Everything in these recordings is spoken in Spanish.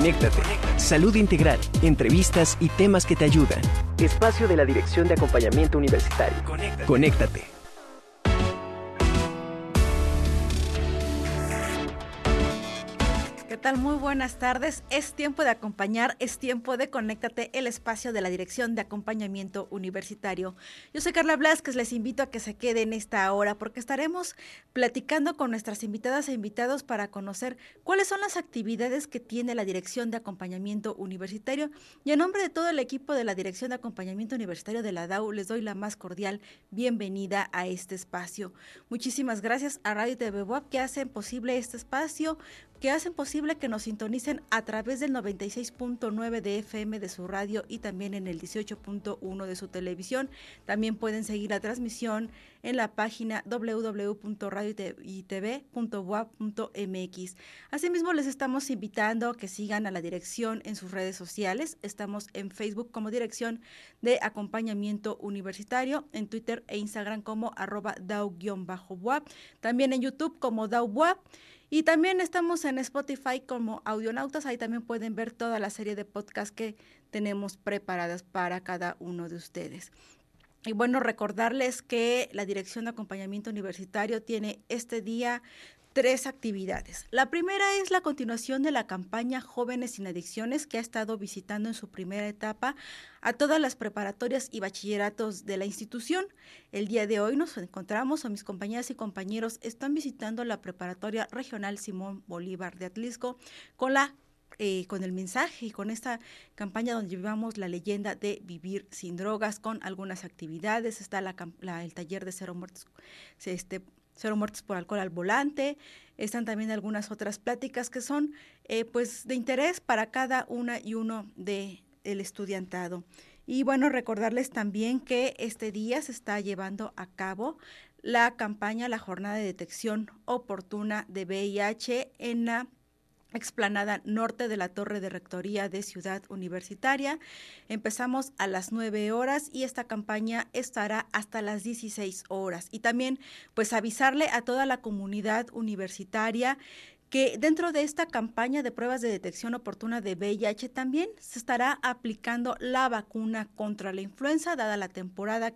Conéctate. Salud integral, entrevistas y temas que te ayudan. Espacio de la Dirección de Acompañamiento Universitario. Conéctate. Muy buenas tardes. Es tiempo de acompañar, es tiempo de Conéctate, el espacio de la Dirección de Acompañamiento Universitario. Yo soy Carla Blasquez, les invito a que se queden esta hora porque estaremos platicando con nuestras invitadas e invitados para conocer cuáles son las actividades que tiene la Dirección de Acompañamiento Universitario. Y en nombre de todo el equipo de la Dirección de Acompañamiento Universitario de la DAU, les doy la más cordial bienvenida a este espacio. Muchísimas gracias a Radio TV que hacen posible este espacio que hacen posible que nos sintonicen a través del 96.9 de FM de su radio y también en el 18.1 de su televisión. También pueden seguir la transmisión en la página www.radioitv.wap.mx. Asimismo, les estamos invitando a que sigan a la dirección en sus redes sociales. Estamos en Facebook como Dirección de Acompañamiento Universitario, en Twitter e Instagram como arroba DAO-WAP, también en YouTube como DAO-WAP. Y también estamos en Spotify como Audionautas, ahí también pueden ver toda la serie de podcasts que tenemos preparadas para cada uno de ustedes. Y bueno, recordarles que la Dirección de Acompañamiento Universitario tiene este día tres actividades. La primera es la continuación de la campaña Jóvenes sin Adicciones que ha estado visitando en su primera etapa a todas las preparatorias y bachilleratos de la institución. El día de hoy nos encontramos, o mis compañeras y compañeros están visitando la preparatoria regional Simón Bolívar de Atlisco con la eh, con el mensaje y con esta campaña donde llevamos la leyenda de vivir sin drogas con algunas actividades. Está la, el taller de cero muertos, este, cero muertes por alcohol al volante. Están también algunas otras pláticas que son eh, pues de interés para cada una y uno de el estudiantado. Y bueno, recordarles también que este día se está llevando a cabo la campaña, la jornada de detección oportuna de VIH en la explanada norte de la Torre de Rectoría de Ciudad Universitaria. Empezamos a las 9 horas y esta campaña estará hasta las 16 horas. Y también pues avisarle a toda la comunidad universitaria que dentro de esta campaña de pruebas de detección oportuna de VIH también se estará aplicando la vacuna contra la influenza, dada la temporada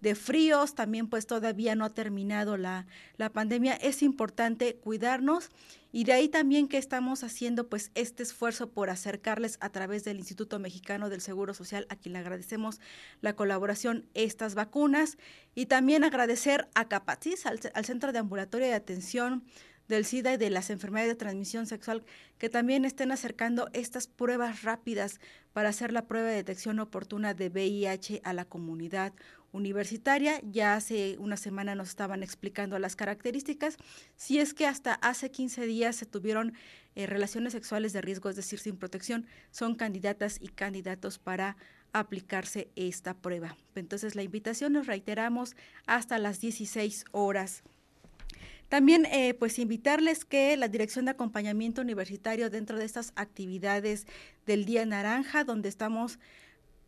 de fríos, también pues todavía no ha terminado la, la pandemia, es importante cuidarnos y de ahí también que estamos haciendo pues este esfuerzo por acercarles a través del Instituto Mexicano del Seguro Social, a quien le agradecemos la colaboración, estas vacunas, y también agradecer a Capatis, al, al Centro de Ambulatorio de Atención del SIDA y de las enfermedades de transmisión sexual que también estén acercando estas pruebas rápidas para hacer la prueba de detección oportuna de VIH a la comunidad universitaria. Ya hace una semana nos estaban explicando las características. Si es que hasta hace 15 días se tuvieron eh, relaciones sexuales de riesgo, es decir, sin protección, son candidatas y candidatos para aplicarse esta prueba. Entonces la invitación nos reiteramos hasta las 16 horas también, eh, pues, invitarles que la Dirección de Acompañamiento Universitario dentro de estas actividades del Día Naranja, donde estamos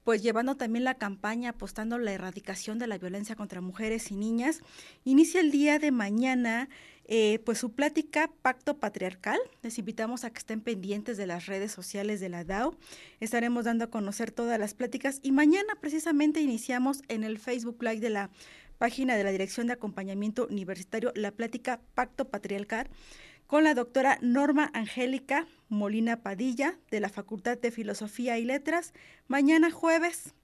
pues llevando también la campaña apostando la erradicación de la violencia contra mujeres y niñas. Inicia el día de mañana eh, pues su plática Pacto Patriarcal. Les invitamos a que estén pendientes de las redes sociales de la DAO. Estaremos dando a conocer todas las pláticas y mañana precisamente iniciamos en el Facebook Live de la página de la Dirección de Acompañamiento Universitario, la plática Pacto Patriarcal con la doctora Norma Angélica Molina Padilla de la Facultad de Filosofía y Letras, mañana jueves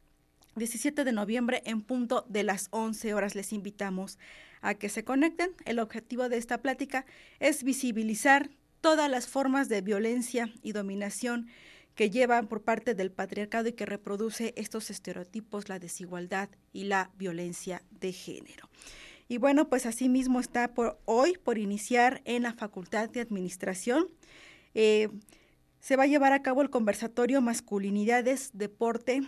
17 de noviembre en punto de las 11 horas. Les invitamos a que se conecten. El objetivo de esta plática es visibilizar todas las formas de violencia y dominación que llevan por parte del patriarcado y que reproduce estos estereotipos, la desigualdad y la violencia de género. Y bueno, pues asimismo está por hoy por iniciar en la Facultad de Administración. Eh, se va a llevar a cabo el conversatorio Masculinidades, Deporte,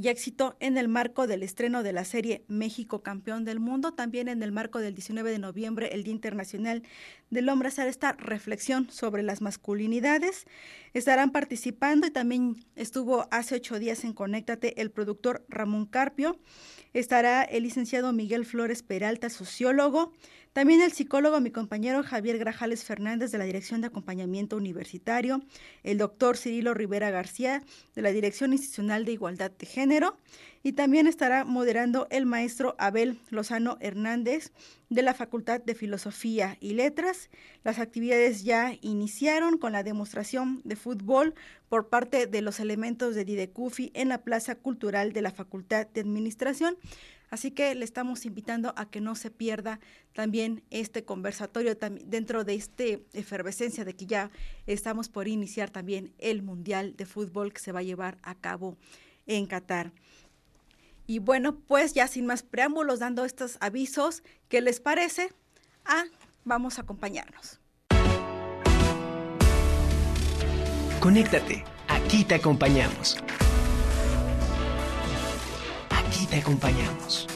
y éxito en el marco del estreno de la serie México Campeón del Mundo, también en el marco del 19 de noviembre, el Día Internacional del Hombre, hacer esta reflexión sobre las masculinidades. Estarán participando y también estuvo hace ocho días en Conéctate el productor Ramón Carpio, estará el licenciado Miguel Flores Peralta, sociólogo, También el psicólogo, mi compañero Javier Grajales Fernández de la Dirección de Acompañamiento Universitario, el doctor Cirilo Rivera García de la Dirección Institucional de Igualdad de Género y también estará moderando el maestro Abel Lozano Hernández de la Facultad de Filosofía y Letras. Las actividades ya iniciaron con la demostración de fútbol por parte de los elementos de Didecufi en la Plaza Cultural de la Facultad de Administración. Así que le estamos invitando a que no se pierda también este conversatorio dentro de esta efervescencia de que ya estamos por iniciar también el Mundial de Fútbol que se va a llevar a cabo en Qatar. Y bueno, pues ya sin más preámbulos, dando estos avisos, ¿qué les parece? Ah, vamos a acompañarnos. Conéctate, aquí te acompañamos. Te acompañamos.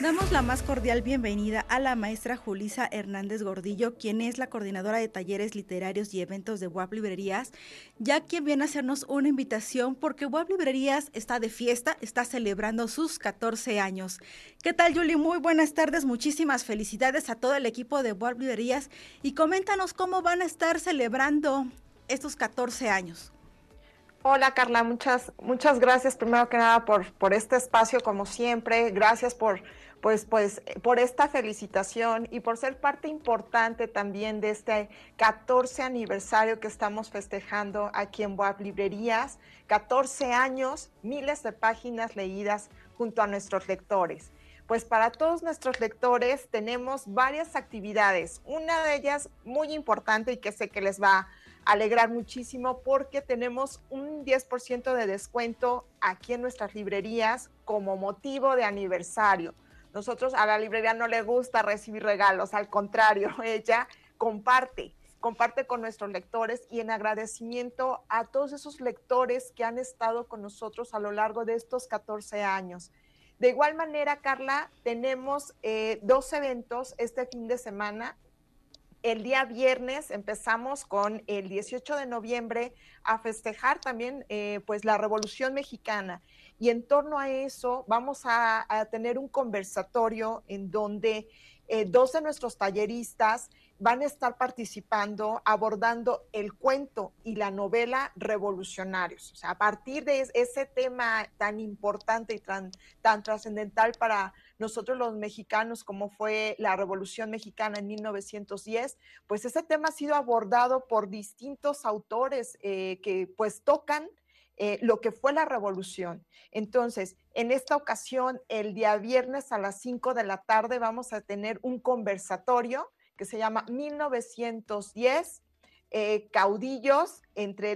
Damos la más cordial bienvenida a la maestra Julisa Hernández Gordillo, quien es la coordinadora de talleres literarios y eventos de WAP Librerías, ya quien viene a hacernos una invitación porque WAP Librerías está de fiesta, está celebrando sus 14 años. ¿Qué tal, Julie? Muy buenas tardes, muchísimas felicidades a todo el equipo de WAP Librerías y coméntanos cómo van a estar celebrando estos 14 años. Hola Carla, muchas, muchas gracias primero que nada por, por este espacio como siempre, gracias por pues, pues por esta felicitación y por ser parte importante también de este 14 aniversario que estamos festejando aquí en Boab Librerías. 14 años, miles de páginas leídas junto a nuestros lectores. Pues para todos nuestros lectores tenemos varias actividades. Una de ellas muy importante y que sé que les va alegrar muchísimo porque tenemos un 10% de descuento aquí en nuestras librerías como motivo de aniversario. Nosotros a la librería no le gusta recibir regalos, al contrario, ella comparte, comparte con nuestros lectores y en agradecimiento a todos esos lectores que han estado con nosotros a lo largo de estos 14 años. De igual manera, Carla, tenemos eh, dos eventos este fin de semana. El día viernes empezamos con el 18 de noviembre a festejar también eh, pues la Revolución Mexicana y en torno a eso vamos a, tener un conversatorio en donde eh, dos de nuestros talleristas van a estar participando, abordando el cuento y la novela revolucionarios. O sea, a partir de ese tema tan importante y tan, tan trascendental para nosotros los mexicanos, como fue la Revolución Mexicana en 1910, pues ese tema ha sido abordado por distintos autores eh, que pues tocan eh, lo que fue la revolución. Entonces, en esta ocasión, el día viernes a las 5 de la tarde vamos a tener un conversatorio que se llama 1910, eh, caudillos entre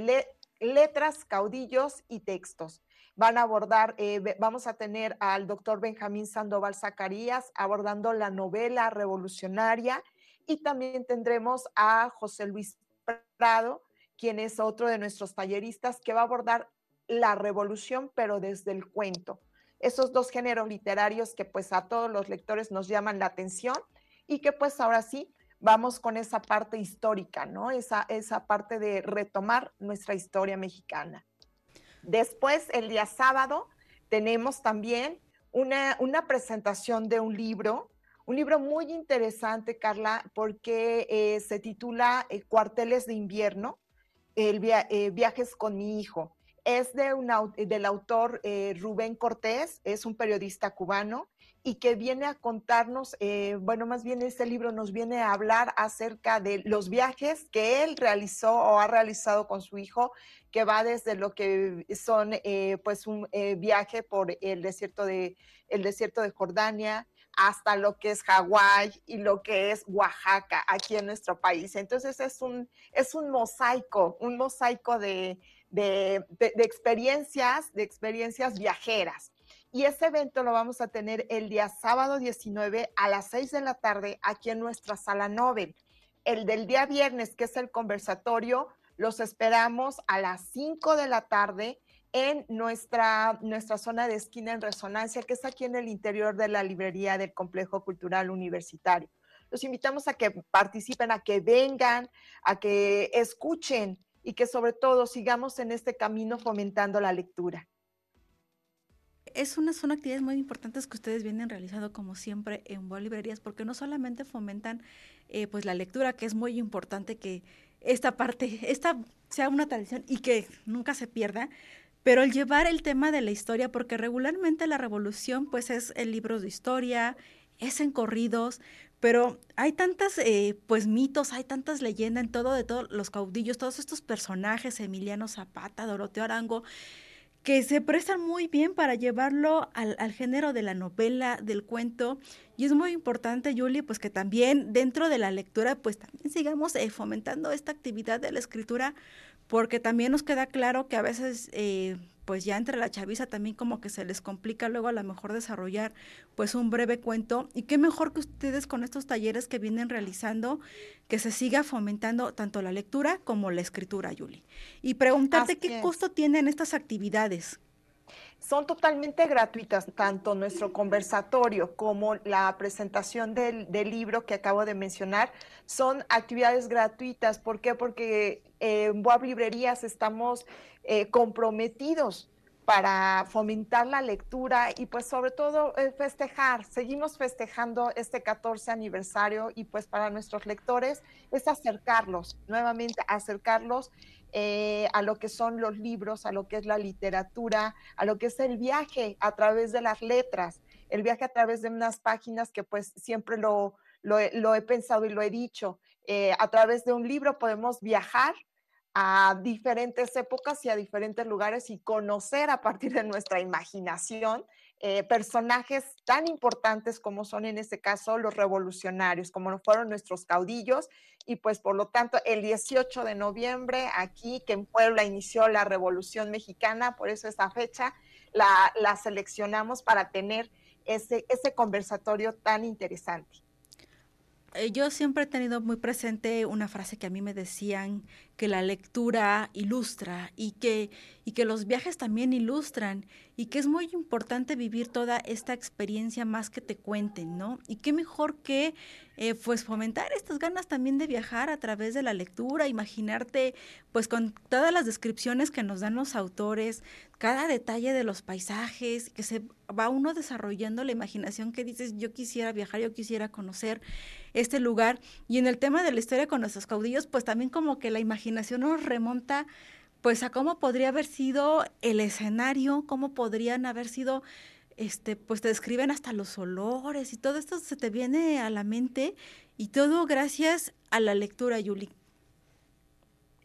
letras, caudillos y textos. Van a abordar, eh, vamos a tener al doctor Benjamín Sandoval Zacarías abordando la novela revolucionaria y también tendremos a José Luis Prado, quien es otro de nuestros talleristas que va a abordar la revolución, pero desde el cuento. Esos dos géneros literarios que pues a todos los lectores nos llaman la atención y que pues ahora sí vamos con esa parte histórica, ¿no? Esa, esa parte de retomar nuestra historia mexicana. Después, el día sábado, tenemos también una, una presentación de un libro, un libro muy interesante, Carla, porque eh, se titula eh, Cuarteles de invierno, el eh, Viajes con mi hijo es de del autor eh, Rubén Cortés, es un periodista cubano y que viene a contarnos, eh, bueno, más bien este libro nos viene a hablar acerca de los viajes que él realizó o ha realizado con su hijo, que va desde lo que son, eh, pues, un viaje por el desierto de, el desierto de Jordania, hasta lo que es Hawái y lo que es Oaxaca aquí en nuestro país. Entonces es un, es un mosaico, un mosaico de, de, experiencias, de experiencias viajeras. Y ese evento lo vamos a tener el día sábado 19 a las 6 de la tarde aquí en nuestra sala Nobel. El del día viernes, que es el conversatorio, los esperamos a las 5 de la tarde en nuestra, nuestra zona de esquina en resonancia, que es aquí en el interior de la librería del Complejo Cultural Universitario. Los invitamos a que participen, a que vengan, a que escuchen y que sobre todo sigamos en este camino fomentando la lectura. es una, son actividades muy importantes que ustedes vienen realizando como siempre en Boa Librerías, porque no solamente fomentan eh, pues la lectura, que es muy importante que esta parte, esta sea una tradición y que nunca se pierda, pero el llevar el tema de la historia, porque regularmente la revolución pues es el libro de historia, es en corridos, pero hay tantas eh, pues mitos, hay tantas leyendas en todo de todos los caudillos, todos estos personajes, Emiliano Zapata, Doroteo Arango, que se prestan muy bien para llevarlo al, género de la novela, del cuento. Y es muy importante, Julie, pues que también dentro de la lectura, pues también sigamos eh, fomentando esta actividad de la escritura, porque también nos queda claro que a veces eh, pues ya entre la chaviza también como que se les complica luego a lo mejor desarrollar pues un breve cuento y qué mejor que ustedes con estos talleres que vienen realizando que se siga fomentando tanto la lectura como la escritura, Yuli. Y preguntarte qué costo tienen estas actividades. Son totalmente gratuitas, tanto nuestro conversatorio como la presentación del, del libro que acabo de mencionar. Son actividades gratuitas. ¿Por qué? Porque en Boab Librerías estamos eh, comprometidos para fomentar la lectura y pues sobre todo eh, festejar. Seguimos festejando este 14 aniversario y pues para nuestros lectores es acercarlos, nuevamente acercarlos eh, a lo que son los libros, a lo que es la literatura, a lo que es el viaje a través de las letras, el viaje a través de unas páginas que pues siempre lo, lo, he pensado y lo he dicho. a través de un libro podemos viajar a diferentes épocas y a diferentes lugares y conocer a partir de nuestra imaginación eh, personajes tan importantes como son en este caso los revolucionarios, como fueron nuestros caudillos. Y pues por lo tanto, el 18 de noviembre, aquí que en Puebla inició la Revolución Mexicana, por eso esa fecha la, la seleccionamos para tener ese, ese conversatorio tan interesante. Eh, yo siempre he tenido muy presente una frase que a mí me decían que la lectura ilustra y que, y que los viajes también ilustran y que es muy importante vivir toda esta experiencia más que te cuenten, ¿no? Y qué mejor que eh, pues fomentar estas ganas también de viajar a través de la lectura, imaginarte pues con todas las descripciones que nos dan los autores, cada detalle de los paisajes, que se va uno desarrollando la imaginación que dices, yo quisiera viajar, yo quisiera conocer este lugar. Y en el tema de la historia con nuestros caudillos, pues también como que la imaginación nos remonta pues a cómo podría haber sido el escenario, cómo podrían haber sido este, pues te describen hasta los olores y todo esto se te viene a la mente y todo gracias a la lectura, Yuli.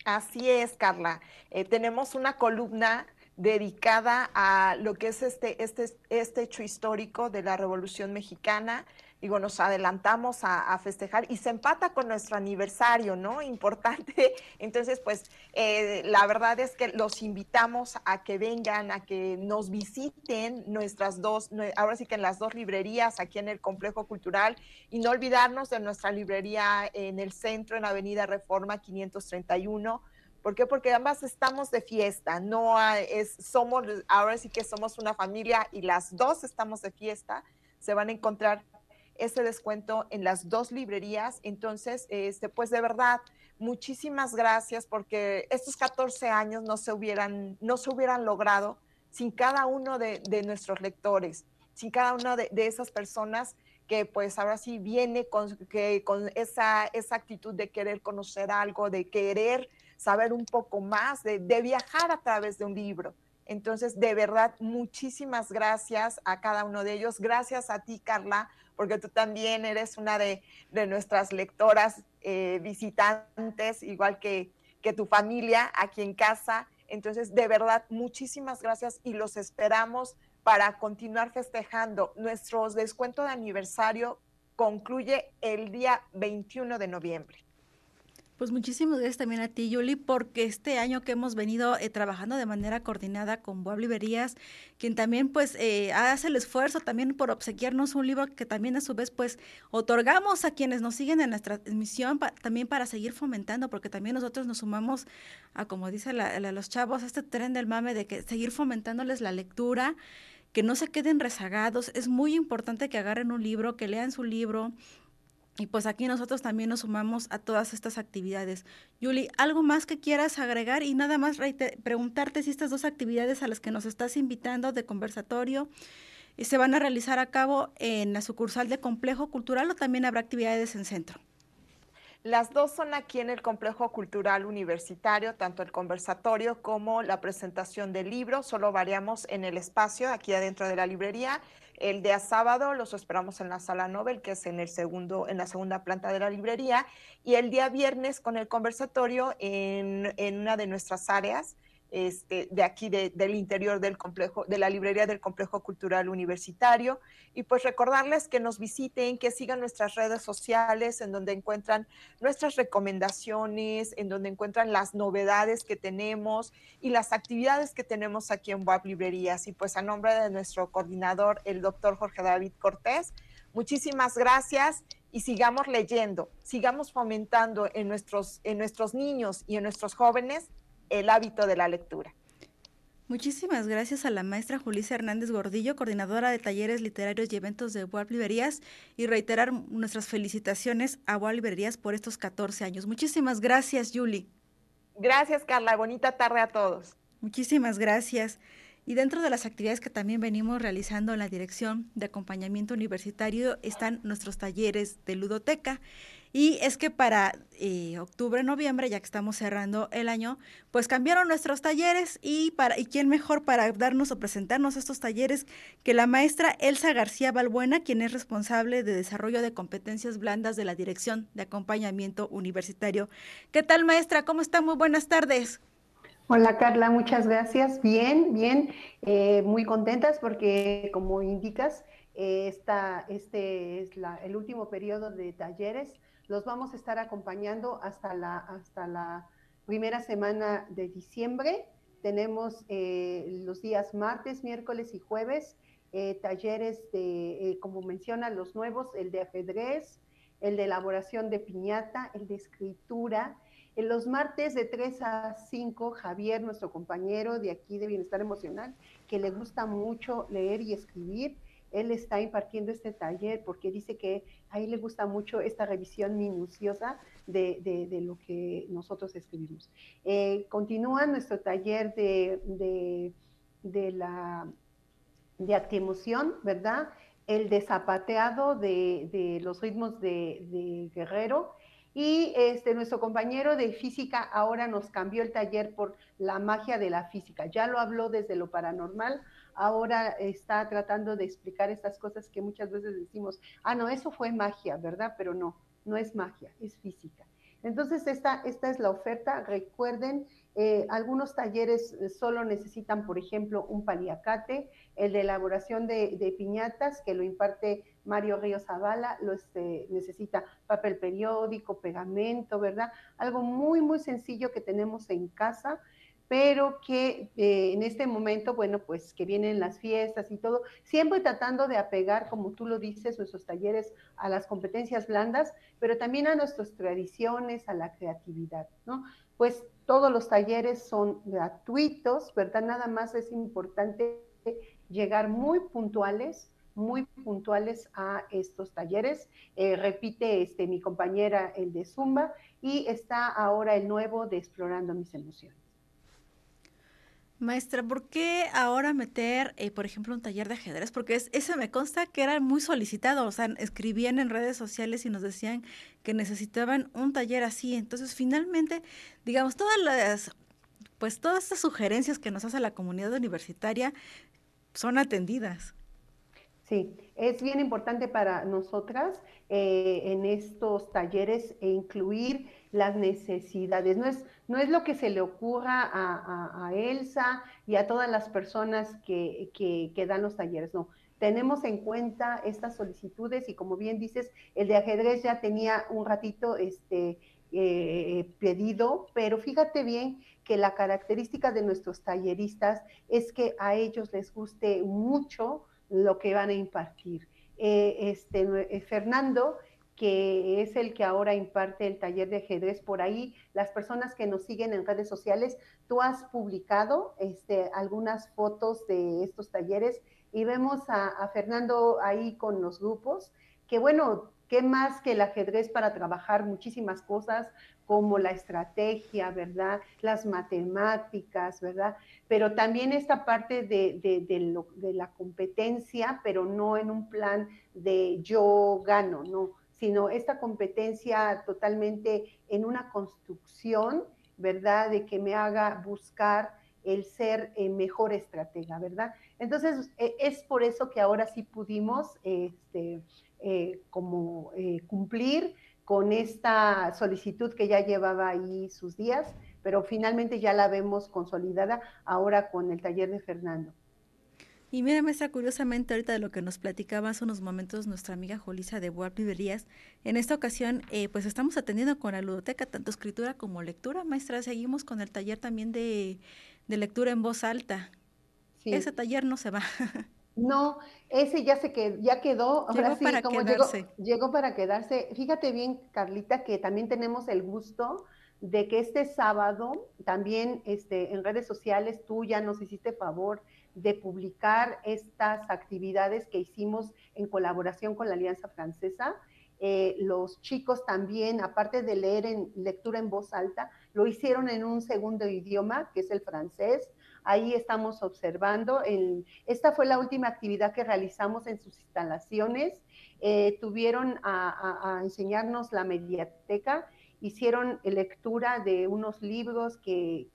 Así es, Carla. Eh, tenemos una columna dedicada a lo que es este, este, este hecho histórico de la Revolución Mexicana digo, nos adelantamos a, festejar y se empata con nuestro aniversario, ¿no? Importante. Entonces, pues eh, la verdad es que los invitamos a que vengan, a que nos visiten nuestras dos, ahora sí que en las dos librerías aquí en el Complejo Cultural y no olvidarnos de nuestra librería en el centro, en Avenida Reforma 531. ¿Por qué? Porque ambas estamos de fiesta, no es, somos, ahora sí que somos una familia y las dos estamos de fiesta, se van a encontrar ese descuento en las dos librerías. Entonces, este, pues de verdad, muchísimas gracias porque estos 14 años no se hubieran, no se hubieran logrado sin cada uno de, nuestros lectores, sin cada una de, esas personas que pues ahora sí viene con, que, con esa, esa actitud de querer conocer algo, de querer saber un poco más, de, de viajar a través de un libro. Entonces, de verdad, muchísimas gracias a cada uno de ellos. Gracias a ti, Carla, porque tú también eres una de, nuestras lectoras eh, visitantes, igual que, que tu familia aquí en casa. Entonces, de verdad, muchísimas gracias y los esperamos para continuar festejando. Nuestro descuento de aniversario concluye el día 21 de noviembre. Pues muchísimas gracias también a ti, Yuli, porque este año que hemos venido eh, trabajando de manera coordinada con Boab Librerías, quien también pues eh, hace el esfuerzo también por obsequiarnos un libro que también a su vez pues otorgamos a quienes nos siguen en nuestra emisión también para seguir fomentando, porque también nosotros nos sumamos a, como dice los chavos, a este tren del mame de que seguir fomentándoles la lectura, que no se queden rezagados. Es muy importante que agarren un libro, que lean su libro, Y pues aquí nosotros también nos sumamos a todas estas actividades. Yuli, ¿algo más que quieras agregar? Y nada más preguntarte si estas dos actividades a las que nos estás invitando de conversatorio eh, se van a realizar a cabo en la sucursal de Complejo Cultural o también habrá actividades en centro. Las dos son aquí en el Complejo Cultural Universitario, tanto el conversatorio como la presentación del libro. Solo variamos en el espacio aquí adentro de la librería. El día sábado los esperamos en la sala Nobel, que es en, el segundo, en la segunda planta de la librería. Y el día viernes con el conversatorio en, en una de nuestras áreas este, de aquí del interior del complejo, de la librería del Complejo Cultural Universitario. Y pues recordarles que nos visiten, que sigan nuestras redes sociales, en donde encuentran nuestras recomendaciones, en donde encuentran las novedades que tenemos y las actividades que tenemos aquí en WAP Librerías. Y pues a nombre de nuestro coordinador, el doctor Jorge David Cortés, muchísimas gracias y sigamos leyendo, sigamos fomentando en nuestros, en nuestros niños y en nuestros jóvenes el hábito de la lectura. Muchísimas gracias a la maestra Julissa Hernández Gordillo, coordinadora de talleres literarios y eventos de WAP Librerías, y reiterar nuestras felicitaciones a WAP Librerías por estos 14 años. Muchísimas gracias, Yuli. Gracias, Carla. Bonita tarde a todos. Muchísimas gracias. Y dentro de las actividades que también venimos realizando en la Dirección de Acompañamiento Universitario están nuestros talleres de ludoteca. Y es que para eh, octubre, noviembre, ya que estamos cerrando el año, pues cambiaron nuestros talleres y para y quién mejor para darnos o presentarnos estos talleres que la maestra Elsa García Balbuena, quien es responsable de desarrollo de competencias blandas de la Dirección de Acompañamiento Universitario. ¿Qué tal, maestra? ¿Cómo está? Muy buenas tardes. Hola Carla, muchas gracias. Bien, bien, eh, muy contentas porque como indicas, eh, esta, este es la, el último periodo de talleres los vamos a estar acompañando hasta la, hasta la primera semana de diciembre. Tenemos eh, los días martes, miércoles y jueves eh, talleres de, eh, como menciona, los nuevos, el de ajedrez, el de elaboración de piñata, el de escritura. En los martes de 3 a 5, Javier, nuestro compañero de aquí de Bienestar Emocional, que le gusta mucho leer y escribir, él está impartiendo este taller porque dice que a él le gusta mucho esta revisión minuciosa de, lo que nosotros escribimos. Eh, continúa nuestro taller de, de, la de actiemoción, ¿verdad? El desapateado de, los ritmos de, Guerrero. Y este, nuestro compañero de física ahora nos cambió el taller por la magia de la física. Ya lo habló desde lo paranormal ahora está tratando de explicar estas cosas que muchas veces decimos, ah, no, eso fue magia, ¿verdad? Pero no, no es magia, es física. Entonces, esta, esta es la oferta. Recuerden, eh, algunos talleres solo necesitan, por ejemplo, un paliacate, el de elaboración de, piñatas, que lo imparte Mario Ríos Zavala, lo este, necesita papel periódico, pegamento, ¿verdad? Algo muy, muy sencillo que tenemos en casa pero que eh, en este momento, bueno, pues que vienen las fiestas y todo, siempre tratando de apegar, como tú lo dices, nuestros talleres a las competencias blandas, pero también a nuestras tradiciones, a la creatividad, ¿no? Pues todos los talleres son gratuitos, ¿verdad? Nada más es importante llegar muy puntuales, muy puntuales a estos talleres. Eh, repite este, mi compañera el de Zumba y está ahora el nuevo de Explorando mis emociones. Maestra, ¿por qué ahora meter, eh, por ejemplo, un taller de ajedrez? Porque es, ese me consta que era muy solicitado, o sea, escribían en redes sociales y nos decían que necesitaban un taller así. Entonces, finalmente, digamos, todas las, pues todas estas sugerencias que nos hace la comunidad universitaria son atendidas. Sí, es bien importante para nosotras eh, en estos talleres e incluir las necesidades. No es, no es lo que se le ocurra a, Elsa y a todas las personas que, que, dan los talleres, no. Tenemos en cuenta estas solicitudes y como bien dices, el de ajedrez ya tenía un ratito este, eh, pedido, pero fíjate bien que la característica de nuestros talleristas es que a ellos les guste mucho lo que van a impartir. Eh, este, eh, Fernando que es el que ahora imparte el taller de ajedrez por ahí. Las personas que nos siguen en redes sociales, tú has publicado este, algunas fotos de estos talleres y vemos a, Fernando ahí con los grupos, que bueno, ¿Qué más que el ajedrez para trabajar muchísimas cosas como la estrategia, ¿verdad? Las matemáticas, ¿verdad? Pero también esta parte de, de, la competencia, pero no en un plan de yo gano, no, sino esta competencia totalmente en una construcción, ¿verdad? De que me haga buscar el ser eh, mejor estratega, ¿verdad? Entonces, e, es por eso que ahora sí pudimos este, eh, como eh, cumplir con esta solicitud que ya llevaba ahí sus días, pero finalmente ya la vemos consolidada ahora con el taller de Fernando. Y mira, maestra, curiosamente ahorita de lo que nos platicaba hace unos momentos nuestra amiga Jolisa de Boab Librerías, en esta ocasión pues estamos atendiendo con la ludoteca tanto escritura como lectura. Maestra, seguimos con el taller también de de lectura en voz alta. Ese taller no se va. No, ese ya se quedó, ya quedó. Ahora llegó para como quedarse. Llegó, llegó, para quedarse. Fíjate bien, Carlita, que también tenemos el gusto de que este sábado también este, en redes sociales tú ya nos hiciste favor de publicar estas actividades que hicimos en colaboración con la Alianza Francesa. Eh, los chicos también, aparte de leer en lectura en voz alta, lo hicieron en un segundo idioma, que es el francés. Ahí estamos observando. esta fue la última actividad que realizamos en sus instalaciones. Eh, tuvieron a, enseñarnos la mediateca, hicieron lectura de unos libros que,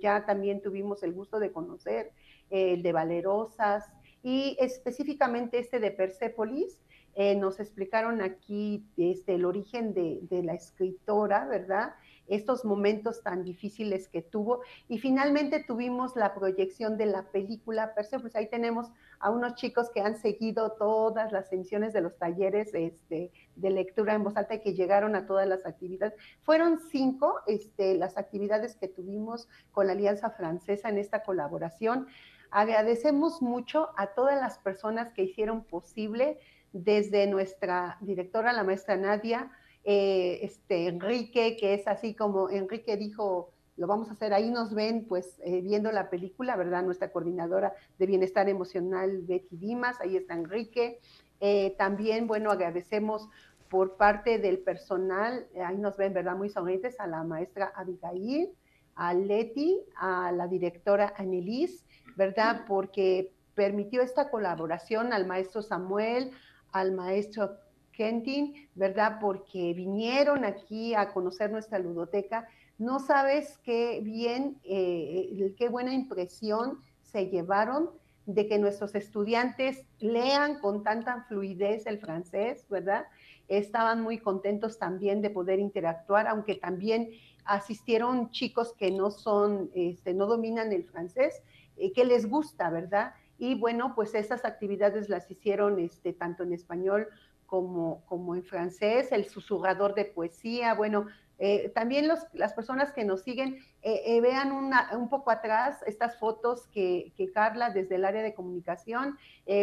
ya también tuvimos el gusto de conocer, el de Valerosas y específicamente este de Persépolis eh, nos explicaron aquí este, el origen de, la escritora, ¿verdad? Estos momentos tan difíciles que tuvo. Y finalmente tuvimos la proyección de la película Pues Ahí tenemos a unos chicos que han seguido todas las emisiones de los talleres este, de lectura en voz alta y que llegaron a todas las actividades. Fueron cinco este, las actividades que tuvimos con la Alianza Francesa en esta colaboración. Agradecemos mucho a todas las personas que hicieron posible desde nuestra directora, la maestra Nadia, eh, este, Enrique, que es así como Enrique dijo, lo vamos a hacer, ahí nos ven pues eh, viendo la película, ¿verdad? Nuestra coordinadora de bienestar emocional, Betty Dimas, ahí está Enrique. Eh, también, bueno, agradecemos por parte del personal, ahí nos ven, ¿verdad? Muy sonrientes a la maestra Abigail, a Leti, a la directora Annelise, ¿verdad? Porque permitió esta colaboración al maestro Samuel, al maestro Kentin, ¿verdad? Porque vinieron aquí a conocer nuestra ludoteca. No sabes qué bien, eh, qué buena impresión se llevaron de que nuestros estudiantes lean con tanta fluidez el francés, ¿verdad? Estaban muy contentos también de poder interactuar, aunque también asistieron chicos que no son, este, no dominan el francés, eh, que les gusta, ¿verdad? Y bueno, pues esas actividades las hicieron este, tanto en español como, como en francés, el susurrador de poesía, bueno, eh, también los, las personas que nos siguen eh, eh, vean un poco atrás estas fotos que, que, Carla desde el área de comunicación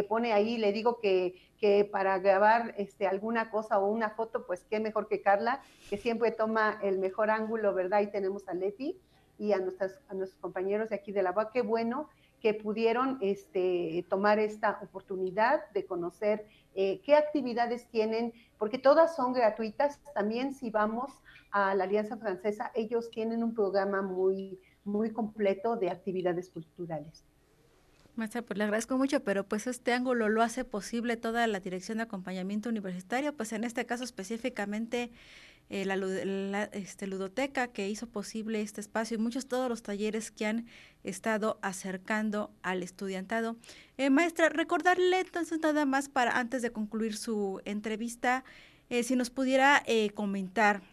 pone ahí. Le digo que, que, para grabar este, alguna cosa o una foto, pues qué mejor que Carla, que siempre toma el mejor ángulo, ¿verdad? Y tenemos a Leti y a, nuestras, a nuestros compañeros de aquí de la UAC. Qué bueno que pudieron este, tomar esta oportunidad de conocer eh, qué actividades tienen, porque todas son gratuitas. También si vamos a la Alianza Francesa, ellos tienen un programa muy, muy completo de actividades culturales. Maestra, pues le agradezco mucho, pero pues este ángulo lo hace posible toda la Dirección de Acompañamiento Universitario, pues en este caso específicamente eh, la, este, ludoteca que hizo posible este espacio y muchos todos los talleres que han estado acercando al estudiantado. Eh, maestra, recordarle entonces nada más para antes de concluir su entrevista, eh, si nos pudiera comentar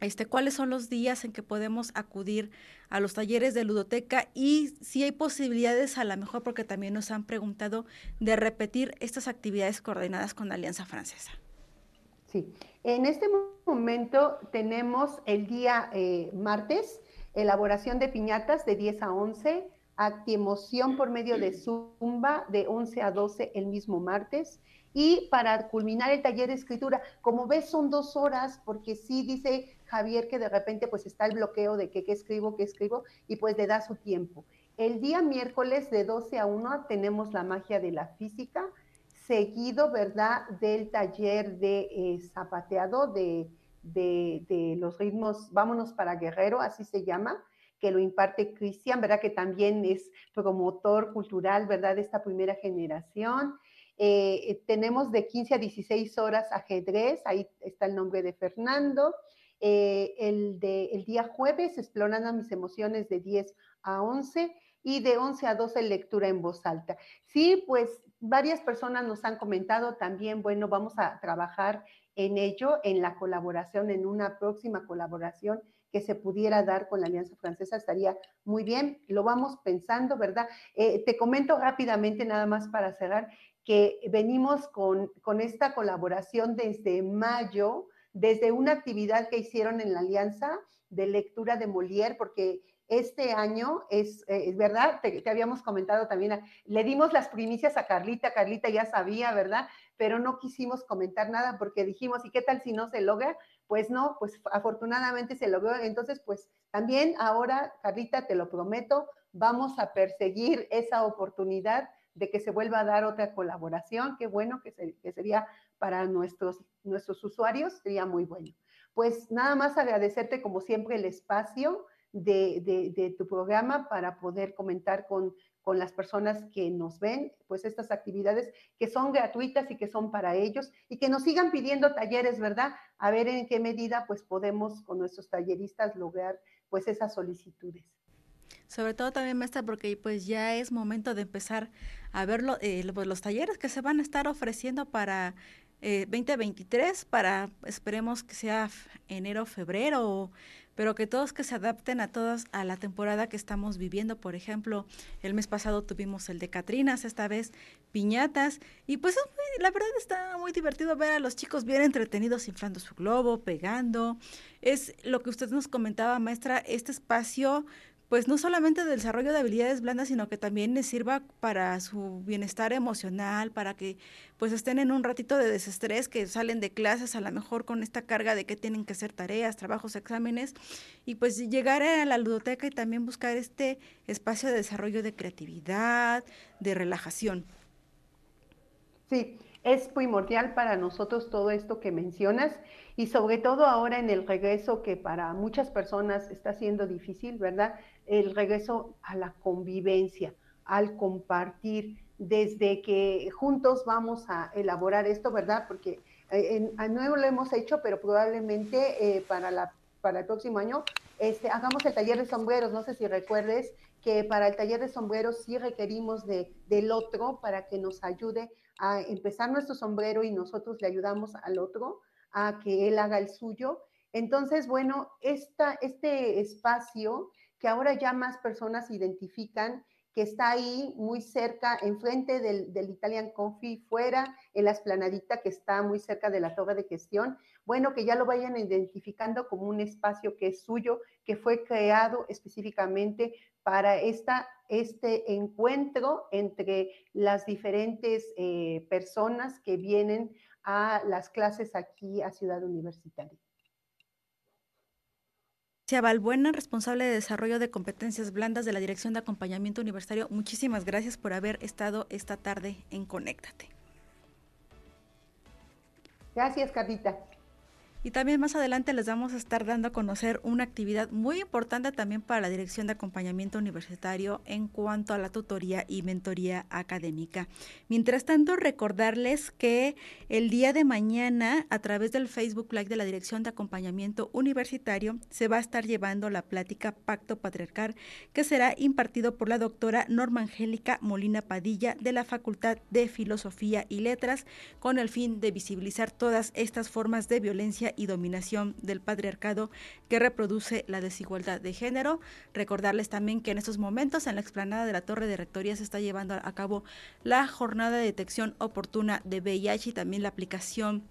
este, cuáles son los días en que podemos acudir a los talleres de ludoteca y si hay posibilidades a lo mejor porque también nos han preguntado de repetir estas actividades coordinadas con la Alianza Francesa. Sí, en este momento tenemos el día eh, martes, elaboración de piñatas de 10 a 11, actiemoción por medio de Zumba de 11 a 12 el mismo martes. Y para culminar el taller de escritura, como ves, son dos horas, porque sí dice Javier que de repente pues está el bloqueo de qué escribo, qué escribo, y pues le da su tiempo. El día miércoles de 12 a 1 tenemos la magia de la física, seguido, ¿verdad?, del taller de eh, zapateado de, de, los ritmos Vámonos para Guerrero, así se llama, que lo imparte Cristian, ¿verdad?, que también es promotor cultural, ¿verdad?, de esta primera generación. Eh, tenemos de 15 a 16 horas ajedrez, ahí está el nombre de Fernando. Eh, el, de, el día jueves, explorando mis emociones de 10 a 11 y de 11 a 12 lectura en voz alta. Sí, pues varias personas nos han comentado también, bueno, vamos a trabajar en ello, en la colaboración, en una próxima colaboración que se pudiera dar con la Alianza Francesa, estaría muy bien. Lo vamos pensando, ¿verdad? Eh, te comento rápidamente, nada más para cerrar, que venimos con, con esta colaboración desde mayo, desde una actividad que hicieron en la Alianza de lectura de Molière, porque este año es, eh, verdad, te, habíamos comentado también, le dimos las primicias a Carlita, Carlita ya sabía, ¿verdad? Pero no quisimos comentar nada porque dijimos, ¿y qué tal si no se logra? Pues no, pues afortunadamente se logró. Entonces, pues también ahora, Carlita, te lo prometo, vamos a perseguir esa oportunidad de que se vuelva a dar otra colaboración. Qué bueno que, que sería para nuestros, nuestros usuarios, sería muy bueno. Pues nada más agradecerte como siempre el espacio de, tu programa para poder comentar con, con las personas que nos ven, pues estas actividades que son gratuitas y que son para ellos y que nos sigan pidiendo talleres, ¿verdad? A ver en qué medida pues podemos con nuestros talleristas lograr pues esas solicitudes. Sobre todo también, maestra, porque pues ya es momento de empezar a ver eh, pues, los talleres que se van a estar ofreciendo para 2023, eh, para esperemos que sea enero, febrero, pero que todos que se adapten a todas a la temporada que estamos viviendo. Por ejemplo, el mes pasado tuvimos el de Catrinas, esta vez piñatas, y pues la verdad está muy divertido ver a los chicos bien entretenidos inflando su globo, pegando. Es lo que usted nos comentaba, maestra, este espacio pues no solamente del desarrollo de habilidades blandas, sino que también les sirva para su bienestar emocional, para que pues estén en un ratito de desestrés, que salen de clases a lo mejor con esta carga de que tienen que hacer tareas, trabajos, exámenes, y pues llegar a la ludoteca y también buscar este espacio de desarrollo de creatividad, de relajación. Sí, es primordial para nosotros todo esto que mencionas y sobre todo ahora en el regreso que para muchas personas está siendo difícil, ¿verdad? El regreso a la convivencia, al compartir, desde que juntos vamos a elaborar esto, ¿verdad? Porque eh, en, no lo hemos hecho, pero probablemente eh, para, la, para el próximo año este, hagamos el taller de sombreros. No sé si recuerdes que para el taller de sombreros sí requerimos de, del otro para que nos ayude a empezar nuestro sombrero y nosotros le ayudamos al otro a que él haga el suyo. Entonces, bueno, esta, este espacio que ahora ya más personas identifican, que está ahí muy cerca, enfrente del, del Italian Coffee, fuera, en la esplanadita que está muy cerca de la torre de gestión. Bueno, que ya lo vayan identificando como un espacio que es suyo, que fue creado específicamente para esta, este encuentro entre las diferentes eh, personas que vienen a las clases aquí a Ciudad Universitaria. Valbuena, responsable de desarrollo de competencias blandas de la Dirección de Acompañamiento Universitario, muchísimas gracias por haber estado esta tarde en Conéctate. Gracias, Carlita. Y también más adelante les vamos a estar dando a conocer una actividad muy importante también para la Dirección de Acompañamiento Universitario en cuanto a la tutoría y mentoría académica. Mientras tanto, recordarles que el día de mañana, a través del Facebook Live de la Dirección de Acompañamiento Universitario, se va a estar llevando la plática Pacto Patriarcal, que será impartido por la doctora Norma Angélica Molina Padilla de la Facultad de Filosofía y Letras, con el fin de visibilizar todas estas formas de violencia y dominación del patriarcado que reproduce la desigualdad de género. Recordarles también que en estos momentos en la explanada de la Torre de Rectoría se está llevando a cabo la jornada de detección oportuna de VIH y también la aplicación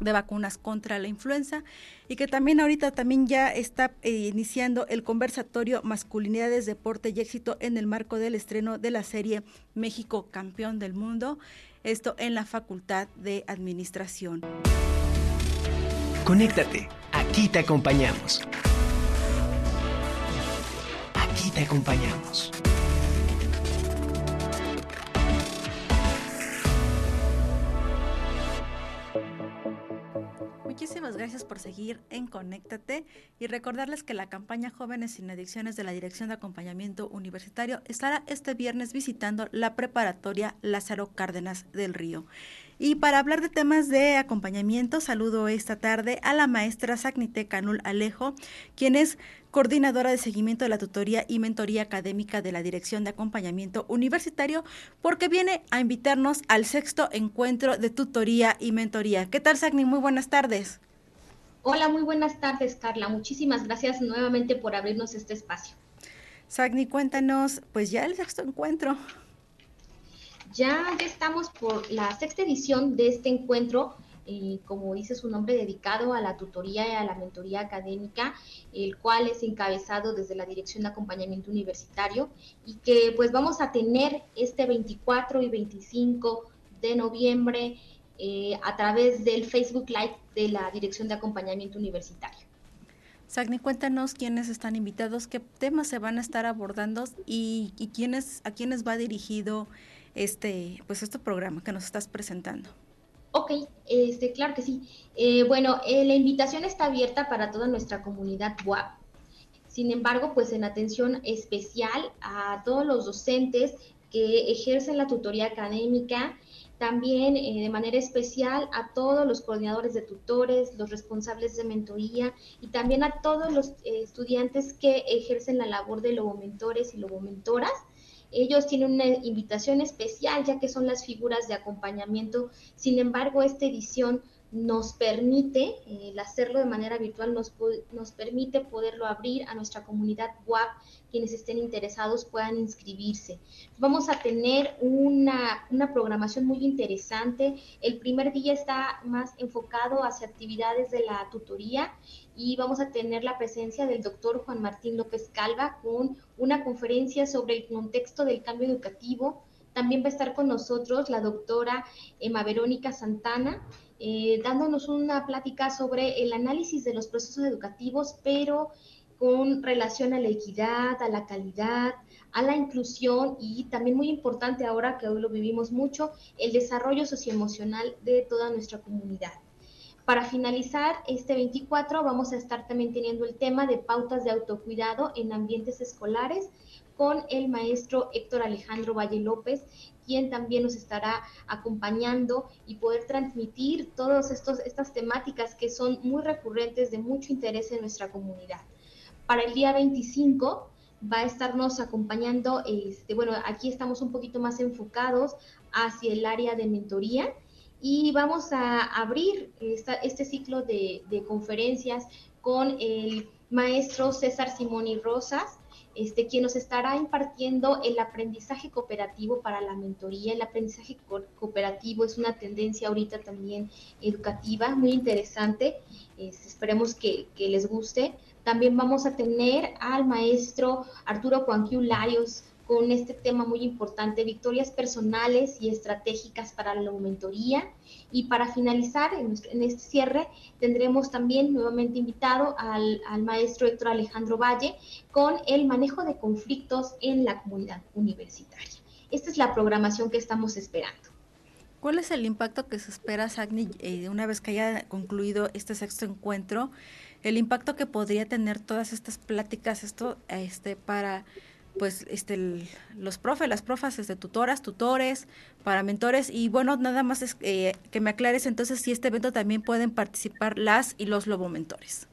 de vacunas contra la influenza y que también ahorita también ya está eh, iniciando el conversatorio Masculinidades, Deporte y Éxito en el marco del estreno de la serie México Campeón del Mundo, esto en la Facultad de Administración. Conéctate. Aquí te acompañamos. Aquí te acompañamos. Muchísimas gracias por seguir en Conéctate y recordarles que la campaña Jóvenes sin Adicciones de la Dirección de Acompañamiento Universitario estará este viernes visitando la preparatoria Lázaro Cárdenas del Río. Y para hablar de temas de acompañamiento, saludo esta tarde a la maestra Sagnite Canul Alejo, quien es coordinadora de seguimiento de la tutoría y mentoría académica de la Dirección de Acompañamiento Universitario, porque viene a invitarnos al sexto encuentro de tutoría y mentoría. ¿Qué tal, Sagni? Muy buenas tardes. Hola, muy buenas tardes, Carla. Muchísimas gracias nuevamente por abrirnos este espacio. Sagni, cuéntanos, pues ya el sexto encuentro. Ya, estamos por la sexta edición de este encuentro, eh, como dice su nombre, dedicado a la tutoría y a la mentoría académica, el cual es encabezado desde la Dirección de Acompañamiento Universitario y que pues vamos a tener este 24 y 25 de noviembre eh, a través del Facebook Live de la Dirección de Acompañamiento Universitario. Sagni, cuéntanos quiénes están invitados, qué temas se van a estar abordando y, y quiénes, a quiénes va dirigido este, pues este programa que nos estás presentando. Ok, este, claro que sí. Eh, bueno, eh, la invitación está abierta para toda nuestra comunidad WAP. Sin embargo, pues en atención especial a todos los docentes que ejercen la tutoría académica, también eh, de manera especial a todos los coordinadores de tutores, los responsables de mentoría y también a todos los estudiantes que ejercen la labor de logomentores y logomentoras ellos tienen una invitación especial ya que son las figuras de acompañamiento. Sin embargo, esta edición nos permite, el hacerlo de manera virtual, nos, permite poderlo abrir a nuestra comunidad WAP, quienes estén interesados puedan inscribirse. Vamos a tener una programación muy interesante. El primer día está más enfocado hacia actividades de la tutoría y vamos a tener la presencia del doctor Juan Martín López Calva con una conferencia sobre el contexto del cambio educativo. También va a estar con nosotros la doctora Emma Verónica Santana, eh, dándonos una plática sobre el análisis de los procesos educativos, pero con relación a la equidad, a la calidad, a la inclusión y también muy importante ahora que hoy lo vivimos mucho, el desarrollo socioemocional de toda nuestra comunidad. Para finalizar, este 24 vamos a estar también teniendo el tema de pautas de autocuidado en ambientes escolares con el maestro Héctor Alejandro Valle López, quien también nos estará acompañando y poder transmitir todas estas temáticas que son muy recurrentes de mucho interés en nuestra comunidad. Para el día 25 va a estarnos acompañando, este, bueno, aquí estamos un poquito más enfocados hacia el área de mentoría y vamos a abrir este ciclo de, conferencias con el maestro César Simoni Rosas, este, quien nos estará impartiendo el aprendizaje cooperativo para la mentoría. El aprendizaje cooperativo es una tendencia ahorita también educativa muy interesante. Esperemos que, les guste. También vamos a tener al maestro Arturo Juanquiu Larios, con este tema muy importante, victorias personales y estratégicas para la mentoría. Y para finalizar, en, este cierre, tendremos también nuevamente invitado al, al, maestro Héctor Alejandro Valle con el manejo de conflictos en la comunidad universitaria. Esta es la programación que estamos esperando. ¿Cuál es el impacto que se espera, Sagni, eh, una vez que haya concluido este sexto encuentro? El impacto que podría tener todas estas pláticas esto este para pues este los profes, las profas, de tutoras, tutores, para mentores y bueno, nada más es, eh, que me aclares entonces si este evento también pueden participar las y los lobomentores.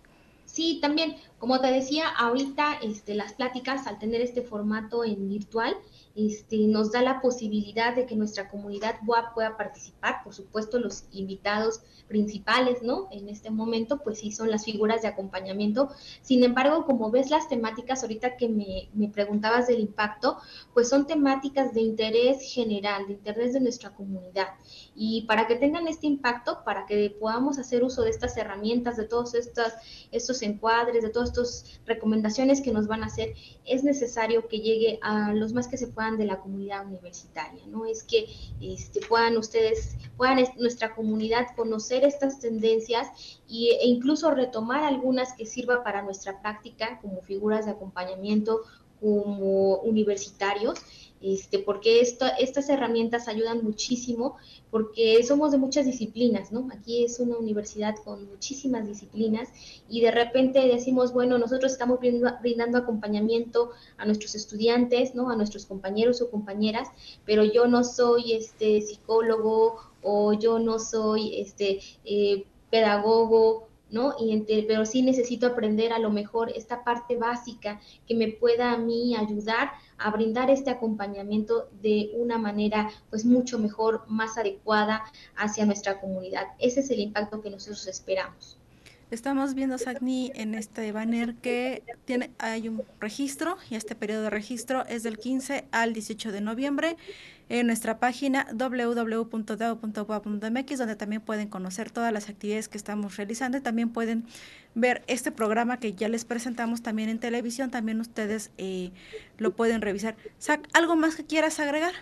Sí, también, como te decía, ahorita este, las pláticas al tener este formato en virtual, este, nos da la posibilidad de que nuestra comunidad WAP pueda participar. Por supuesto, los invitados principales, ¿no? En este momento, pues sí, son las figuras de acompañamiento. Sin embargo, como ves las temáticas ahorita que me, me preguntabas del impacto, pues son temáticas de interés general, de interés de nuestra comunidad. Y para que tengan este impacto, para que podamos hacer uso de estas herramientas, de todos estos, estos encuadres, de estas recomendaciones que nos van a hacer, es necesario que llegue a los más que se puedan de la comunidad universitaria, ¿no? Es que este, puedan ustedes, puedan nuestra comunidad conocer estas tendencias y, e incluso retomar algunas que sirva para nuestra práctica como figuras de acompañamiento como universitarios este, porque estas herramientas ayudan muchísimo, porque somos de muchas disciplinas, ¿no? Aquí es una universidad con muchísimas disciplinas y de repente decimos, bueno, nosotros estamos brindando, acompañamiento a nuestros estudiantes, ¿no? A nuestros compañeros o compañeras, pero yo no soy este psicólogo o yo no soy este eh, pedagogo ¿no? Y pero sí necesito aprender a lo mejor esta parte básica que me pueda a mí ayudar a brindar este acompañamiento de una manera pues mucho mejor, más adecuada hacia nuestra comunidad. Ese es el impacto que nosotros esperamos. Estamos viendo, Sagni, en este banner que tiene, hay un registro y este periodo de registro es del 15 al 18 de noviembre en nuestra página www.dao.ua.mx donde también pueden conocer todas las actividades que estamos realizando y también pueden ver este programa que ya les presentamos también en televisión, también ustedes eh, lo pueden revisar. ¿algo más que quieras agregar?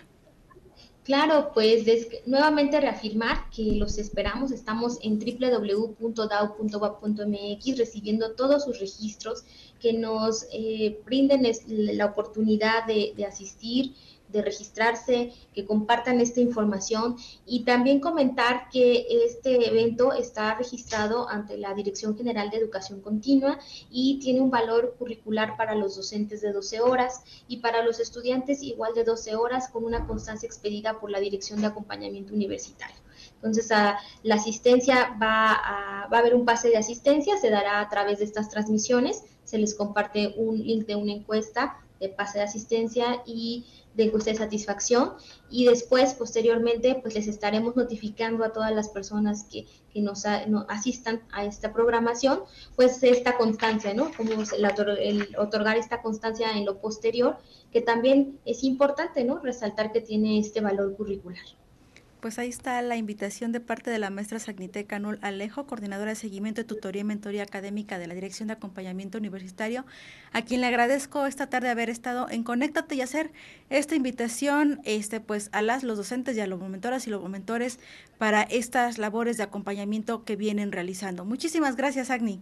Claro, pues nuevamente reafirmar que los esperamos. Estamos en www.dao.wap.mx recibiendo todos sus registros que nos eh, brinden la oportunidad de asistir de registrarse, que compartan esta información y también comentar que este evento está registrado ante la Dirección General de Educación Continua y tiene un valor curricular para los docentes de 12 horas y para los estudiantes igual de 12 horas con una constancia expedida por la Dirección de Acompañamiento Universitario. Entonces, la asistencia va a, va a haber un pase de asistencia, se dará a través de estas transmisiones, se les comparte un link de una encuesta de pase de asistencia y de encuesta de satisfacción y después, posteriormente, pues les estaremos notificando a todas las personas que, que nos, asistan a esta programación, pues esta constancia, ¿no? Como el, el, otorgar esta constancia en lo posterior, que también es importante, ¿no? Resaltar que tiene este valor curricular pues ahí está la invitación de parte de la maestra Sagnite Canul Alejo, coordinadora de seguimiento tutoría y mentoría académica de la Dirección de Acompañamiento Universitario, a quien le agradezco esta tarde haber estado en Conéctate y hacer esta invitación este pues a las los docentes y a los mentoras y los mentores para estas labores de acompañamiento que vienen realizando. Muchísimas gracias, Agni.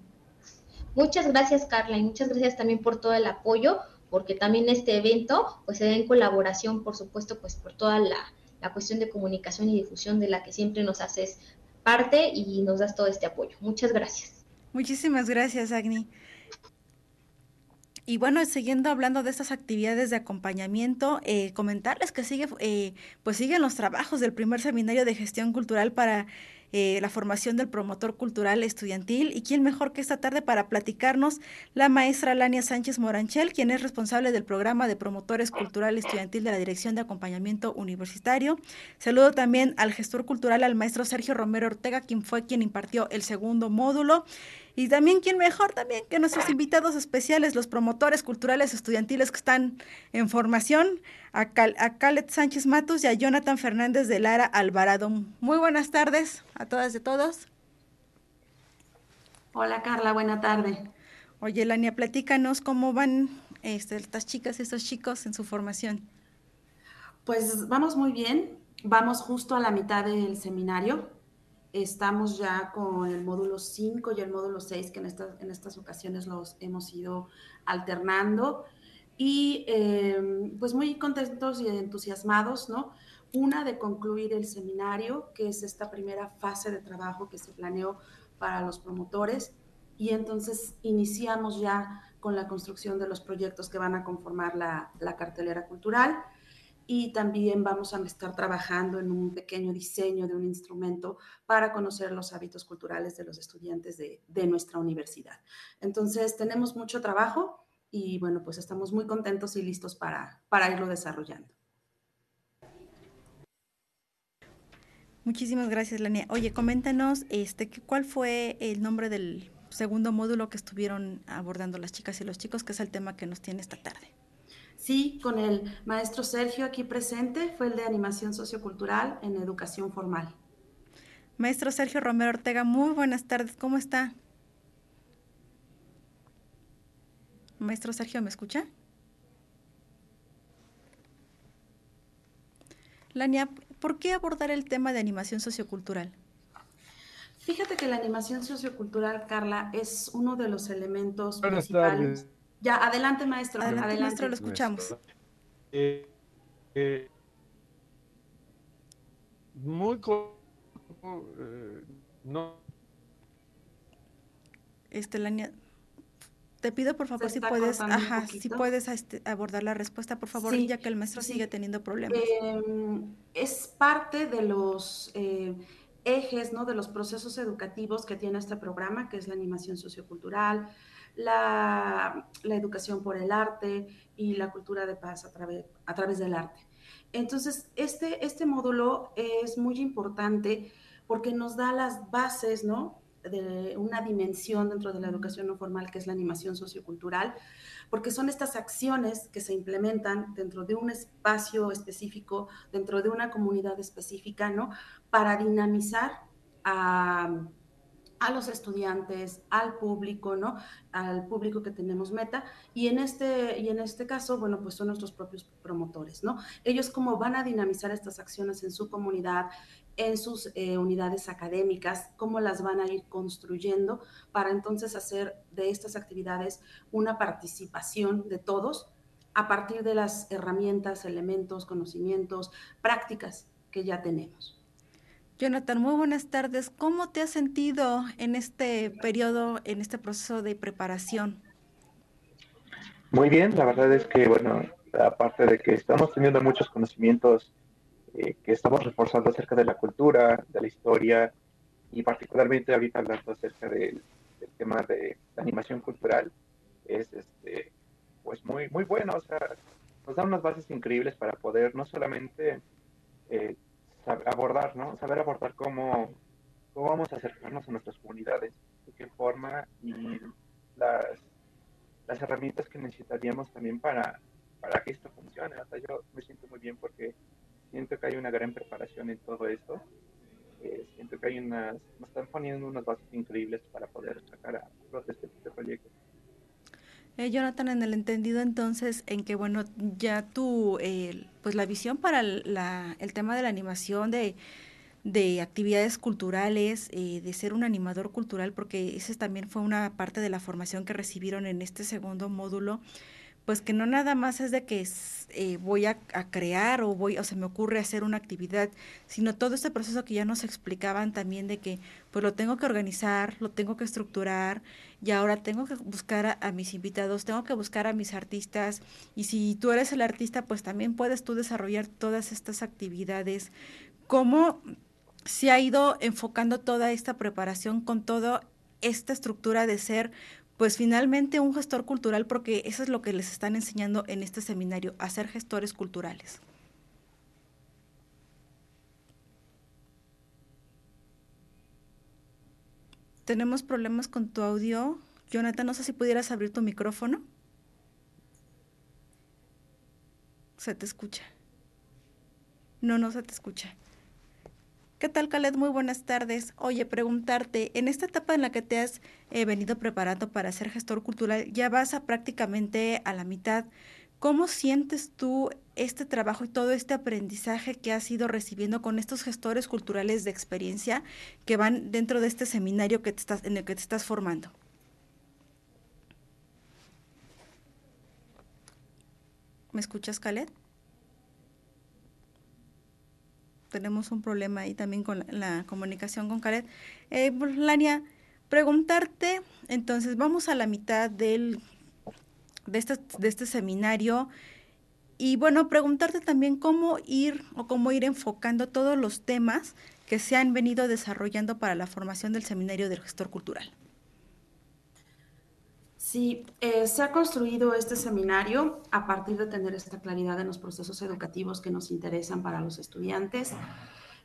Muchas gracias, Carla, y muchas gracias también por todo el apoyo, porque también este evento pues se da en colaboración, por supuesto, pues por toda la la cuestión de comunicación y difusión de la que siempre nos haces parte y nos das todo este apoyo. Muchas gracias. Muchísimas gracias, Agni. Y bueno, siguiendo hablando de estas actividades de acompañamiento, eh, comentarles que sigue, eh, pues siguen los trabajos del primer seminario de gestión cultural para eh, la formación del promotor cultural estudiantil. ¿Y quién mejor que esta tarde para platicarnos? La maestra Lania Sánchez Moranchel, quien es responsable del programa de promotores cultural estudiantil de la Dirección de Acompañamiento Universitario. Saludo también al gestor cultural, al maestro Sergio Romero Ortega, quien fue quien impartió el segundo módulo. Y también, ¿quién mejor también que nuestros invitados especiales, los promotores culturales estudiantiles que están en formación, a, Cal a Sánchez Matos y a Jonathan Fernández de Lara Alvarado. Muy buenas tardes a todas y todos. Hola Carla, buena tarde. Oye, Lania, platícanos cómo van este, estas chicas y estos chicos en su formación. Pues vamos muy bien, vamos justo a la mitad del seminario. Estamos ya con el módulo 5 y el módulo 6, que en, en estas ocasiones los hemos ido alternando. Y em, pues muy contentos y entusiasmados, ¿no? Una de concluir el seminario, que es esta primera fase de trabajo que se planeó para los promotores. Y entonces iniciamos ya con la construcción de los proyectos que van a conformar la, la cartelera cultural y también vamos a estar trabajando en un pequeño diseño de un instrumento para conocer los hábitos culturales de los estudiantes de, nuestra universidad. Entonces, tenemos mucho trabajo y bueno, pues estamos muy contentos y listos para, para irlo desarrollando. Muchísimas gracias, Lania. Oye, coméntanos, este, ¿cuál fue el nombre del segundo módulo que estuvieron abordando las chicas y los chicos, que es el tema que nos tiene esta tarde? Sí, con el maestro Sergio aquí presente, fue el de animación sociocultural en educación formal. Maestro Sergio Romero Ortega, muy buenas tardes, ¿cómo está? Maestro Sergio, ¿me escucha? Lania, ¿por qué abordar el tema de animación sociocultural? Fíjate que la animación sociocultural, Carla, es uno de los elementos principales. Ya, adelante, maestro. Adelante, maestro, lo escuchamos. Eh, Eh, muy eh, no. Este te pido por favor si puedes ajá, si puedes este, abordar la respuesta por favor ya que el maestro sigue teniendo problemas. Em, es parte de los eh, ejes no de los procesos educativos que tiene este programa que es la animación sociocultural la, la educación por el arte y la cultura de paz a través, a través del arte. Entonces, este, este módulo es muy importante porque nos da las bases, ¿no? de una dimensión dentro de la educación no formal que es la animación sociocultural, porque son estas acciones que se implementan dentro de un espacio específico, dentro de una comunidad específica, ¿no? Para dinamizar a a los estudiantes, al público, ¿no? Al público que tenemos meta. Y en este, y en este caso, bueno, pues son nuestros propios promotores, ¿no? Ellos cómo van a dinamizar estas acciones en su comunidad, en sus eh, unidades académicas, cómo las van a ir construyendo para entonces hacer de estas actividades una participación de todos a partir de las herramientas, elementos, conocimientos, prácticas que ya tenemos. Jonathan, muy buenas tardes. ¿Cómo te has sentido en este periodo, en este proceso de preparación? Muy bien, la verdad es que, bueno, aparte de que estamos teniendo muchos conocimientos eh, que estamos reforzando acerca de la cultura, de la historia, y particularmente ahorita hablando acerca del, tema de la animación cultural, es este, pues muy, muy bueno, o sea, nos da unas bases increíbles para poder no solamente eh, abordar, ¿no? Saber abordar cómo, cómo vamos a acercarnos a nuestras comunidades, de qué forma y las, las herramientas que necesitaríamos también para, para que esto funcione. O sea, yo me siento muy bien porque siento que hay una gran preparación en todo esto. Eh, siento que hay unas, nos están poniendo unas bases increíbles para poder sacar a este, este proyecto. Eh, Jonathan, en el entendido entonces en que, bueno, ya tú, pues la visión para el tema de la animación, de, de actividades culturales, eh, de ser un animador cultural, porque esa también fue una parte de la formación que recibieron en este segundo módulo, pues que no nada más es de que eh, voy a, crear o voy o se me ocurre hacer una actividad, sino todo este proceso que ya nos explicaban también de que pues lo tengo que organizar, lo tengo que estructurar y ahora tengo que buscar a, mis invitados, tengo que buscar a mis artistas y si tú eres el artista pues también puedes tú desarrollar todas estas actividades. ¿Cómo se ha ido enfocando toda esta preparación con toda esta estructura de ser pues finalmente un gestor cultural, porque eso es lo que les están enseñando en este seminario, a ser gestores culturales. Tenemos problemas con tu audio. Jonathan, no sé si pudieras abrir tu micrófono. Se te escucha. No, no se te escucha. ¿Qué tal, Khaled? Muy buenas tardes. Oye, preguntarte, en esta etapa en la que te has eh, venido preparando para ser gestor cultural, ya vas a prácticamente a la mitad. ¿Cómo sientes tú este trabajo y todo este aprendizaje que has ido recibiendo con estos gestores culturales de experiencia que van dentro de este seminario que te estás, en el que te estás formando? ¿Me escuchas, Khaled? tenemos un problema ahí también con la, comunicación con Khaled. Eh, Lania, preguntarte, entonces vamos a la mitad del, de, este, de este seminario y bueno, preguntarte también cómo ir o cómo ir enfocando todos los temas que se han venido desarrollando para la formación del seminario del gestor cultural. Sí, eh, se ha construido este seminario a partir de tener esta claridad en los procesos educativos que nos interesan para los estudiantes,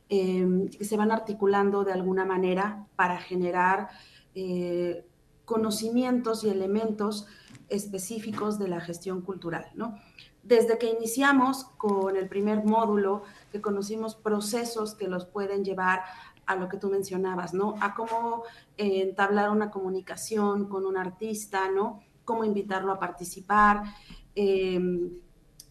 eh, que se van articulando de alguna manera para generar eh, conocimientos y elementos específicos de la gestión cultural. ¿no? Desde que iniciamos con el primer módulo, que conocimos procesos que los pueden llevar a lo que tú mencionabas, ¿no? A cómo eh, entablar una comunicación con un artista, ¿no? Cómo invitarlo a participar, em,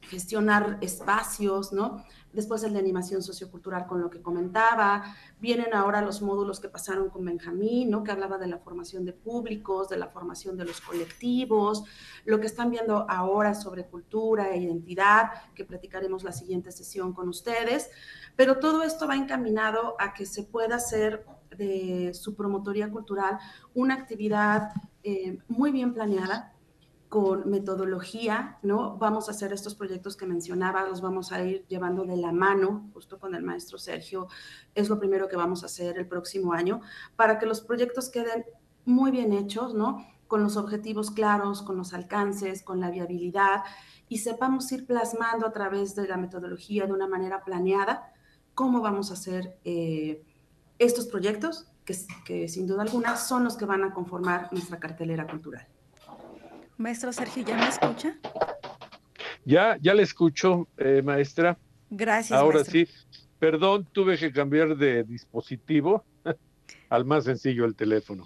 gestionar espacios, ¿no? Después el de animación sociocultural con lo que comentaba. Vienen ahora los módulos que pasaron con Benjamín, ¿no? Que hablaba de la formación de públicos, de la formación de los colectivos, lo que están viendo ahora sobre cultura e identidad, que platicaremos la siguiente sesión con ustedes. Pero todo esto va encaminado a que se pueda hacer de su promotoría cultural una actividad eh, muy bien planeada, con metodología, ¿no? Vamos a hacer estos proyectos que mencionaba, los vamos a ir llevando de la mano, justo con el maestro Sergio, es lo primero que vamos a hacer el próximo año, para que los proyectos queden muy bien hechos, ¿no? Con los objetivos claros, con los alcances, con la viabilidad, y sepamos ir plasmando a través de la metodología de una manera planeada cómo vamos a hacer eh, estos proyectos, que, que sin duda alguna son los que van a conformar nuestra cartelera cultural. Maestro Sergio, ¿ya me escucha? Ya, ya le escucho, eh, maestra. Gracias. Ahora sí, perdón, tuve que cambiar de dispositivo al más sencillo, el teléfono.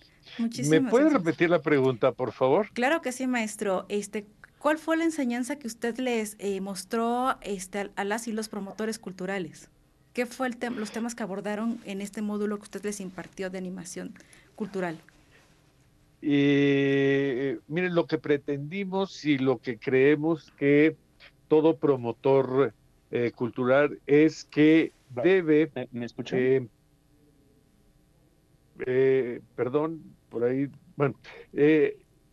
¿Me puede repetir la pregunta, por favor? Claro que sí, maestro. Este, ¿Cuál fue la enseñanza que usted les eh, mostró este, a las y los promotores culturales? ¿Qué fue el los temas que abordaron en este módulo que usted les impartió de animación cultural? Eh, miren, lo que pretendimos y lo que creemos que todo promotor eh, cultural es que debe... ¿Me, escucha? Eh, eh, perdón, por ahí, bueno,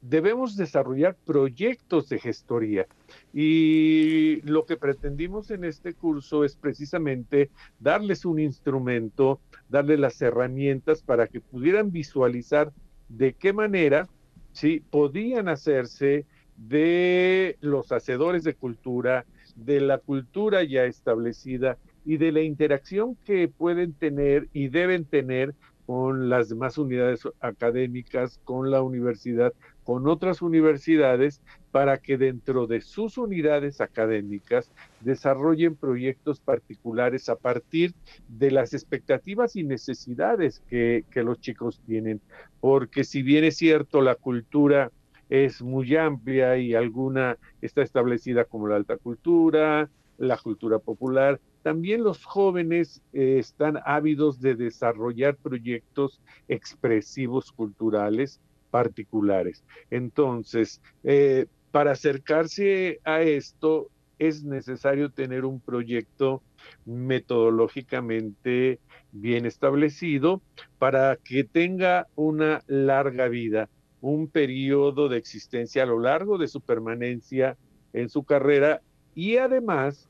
debemos desarrollar proyectos de gestoría. Y lo que pretendimos en este curso es precisamente darles un instrumento, darles las herramientas para que pudieran visualizar de qué manera ¿sí? podían hacerse de los hacedores de cultura, de la cultura ya establecida y de la interacción que pueden tener y deben tener con las demás unidades académicas, con la universidad, con otras universidades, para que dentro de sus unidades académicas desarrollen proyectos particulares a partir de las expectativas y necesidades que, que los chicos tienen. Porque si bien es cierto, la cultura es muy amplia y alguna está establecida como la alta cultura, la cultura popular, también los jóvenes eh, están ávidos de desarrollar proyectos expresivos culturales particulares. Entonces, eh, para acercarse a esto es necesario tener un proyecto metodológicamente bien establecido para que tenga una larga vida, un periodo de existencia a lo largo de su permanencia en su carrera y además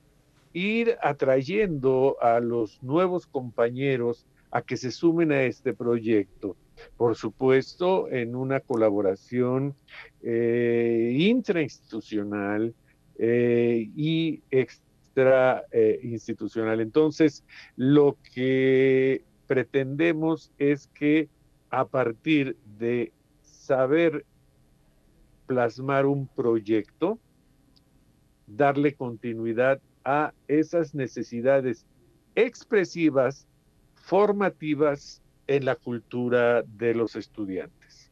ir atrayendo a los nuevos compañeros a que se sumen a este proyecto. Por supuesto, en una colaboración eh, intrainstitucional eh, y extra eh, institucional. Entonces, lo que pretendemos es que a partir de saber plasmar un proyecto, darle continuidad a esas necesidades expresivas, formativas en la cultura de los estudiantes.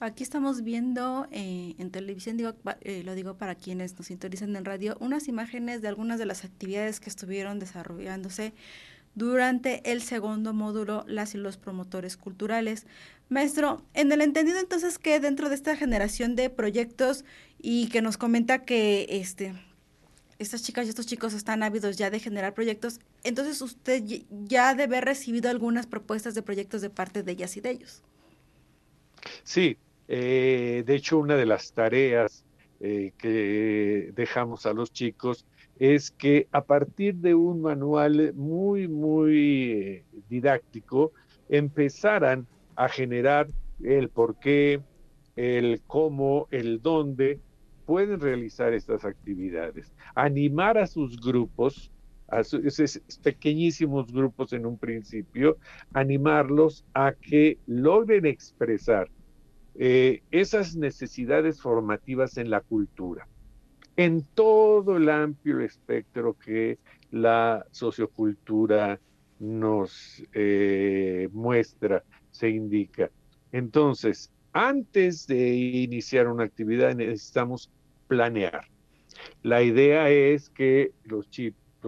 Aquí estamos viendo eh, en televisión, digo, eh, lo digo para quienes nos sintonizan en radio, unas imágenes de algunas de las actividades que estuvieron desarrollándose durante el segundo módulo, las y los promotores culturales. Maestro, en el entendido entonces que dentro de esta generación de proyectos y que nos comenta que este estas chicas y estos chicos están ávidos ya de generar proyectos, entonces usted ya debe haber recibido algunas propuestas de proyectos de parte de ellas y de ellos. Sí, eh, de hecho una de las tareas eh, que dejamos a los chicos es que a partir de un manual muy, muy eh, didáctico, empezaran a generar el por qué, el cómo, el dónde, pueden realizar estas actividades, animar a sus grupos, a esos pequeñísimos grupos en un principio, animarlos a que logren expresar eh, esas necesidades formativas en la cultura, en todo el amplio espectro que la sociocultura nos eh, muestra, se indica. Entonces, antes de iniciar una actividad necesitamos planear. La idea es que los,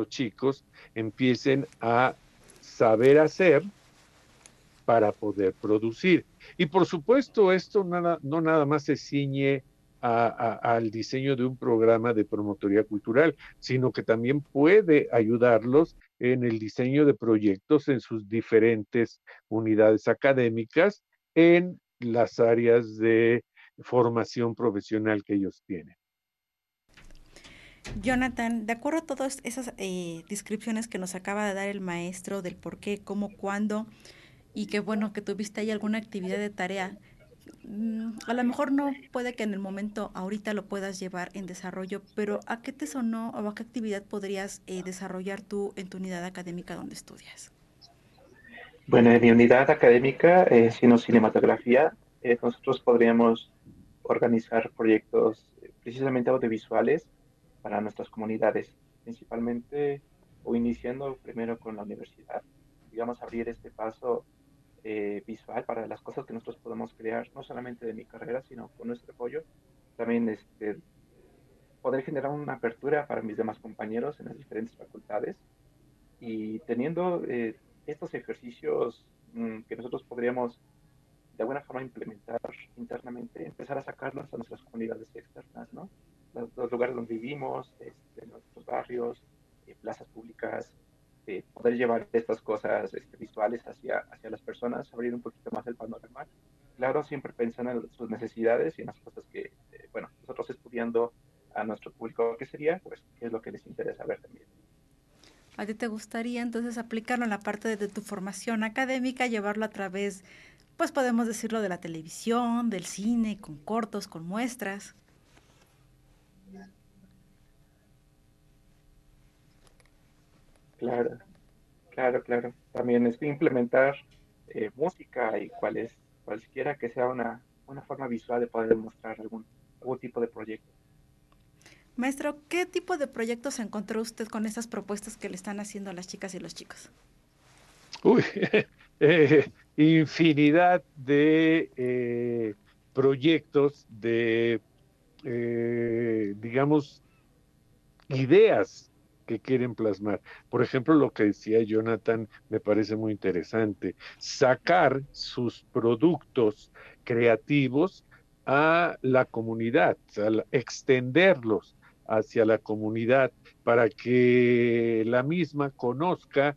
chicos empiecen a saber hacer para poder producir. Y por supuesto, esto no nada más se ciñe al diseño de un programa de promotoría cultural, sino que también puede ayudarlos en el diseño de proyectos en sus diferentes unidades académicas en las áreas de formación profesional que ellos tienen. Jonathan, de acuerdo a todas esas eh, descripciones que nos acaba de dar el maestro del por qué, cómo, cuándo, y que bueno que tuviste ahí alguna actividad de tarea, mm, a lo mejor no puede que en el momento ahorita lo puedas llevar en desarrollo, pero ¿a qué te sonó o a qué actividad podrías eh, desarrollar tú en tu unidad académica donde estudias? Bueno, en mi unidad académica, eh, sino cinematografía, nosotros podríamos organizar proyectos precisamente audiovisuales para nuestras comunidades, principalmente o iniciando primero con la universidad. Digamos, abrir este paso eh, visual para las cosas que nosotros podemos crear, no solamente de mi carrera, sino con nuestro apoyo. También este, poder generar una apertura para mis demás compañeros en las diferentes facultades y teniendo eh, estos ejercicios mm, que nosotros podríamos de alguna forma implementar internamente, empezar a sacarlos a nuestras comunidades externas, ¿no? Los, lugares donde vivimos, este, nuestros barrios, eh, plazas públicas, eh, poder llevar estas cosas este, visuales hacia, hacia las personas, abrir un poquito más el panorama. Claro, siempre pensando en sus necesidades y en las cosas que, eh, bueno, nosotros estudiando a nuestro público, ¿qué sería? Pues, ¿qué es lo que les interesa ver también? ¿A ti te gustaría entonces aplicarlo en la parte de tu formación académica, llevarlo a través, pues podemos decirlo, de la televisión, del cine, con cortos, con muestras? Claro, claro, claro. También es implementar eh, música y cual es, cualquiera que sea una, una forma visual de poder demostrar algún, algún tipo de proyecto. Maestro, ¿qué tipo de proyectos encontró usted con esas propuestas que le están haciendo a las chicas y los chicos? Uy, eh, infinidad de eh, proyectos, de, digamos, ideas quieren plasmar. Por ejemplo, lo que decía Jonathan me parece muy interesante, sacar sus productos creativos a la comunidad, extenderlos hacia la comunidad para que la misma conozca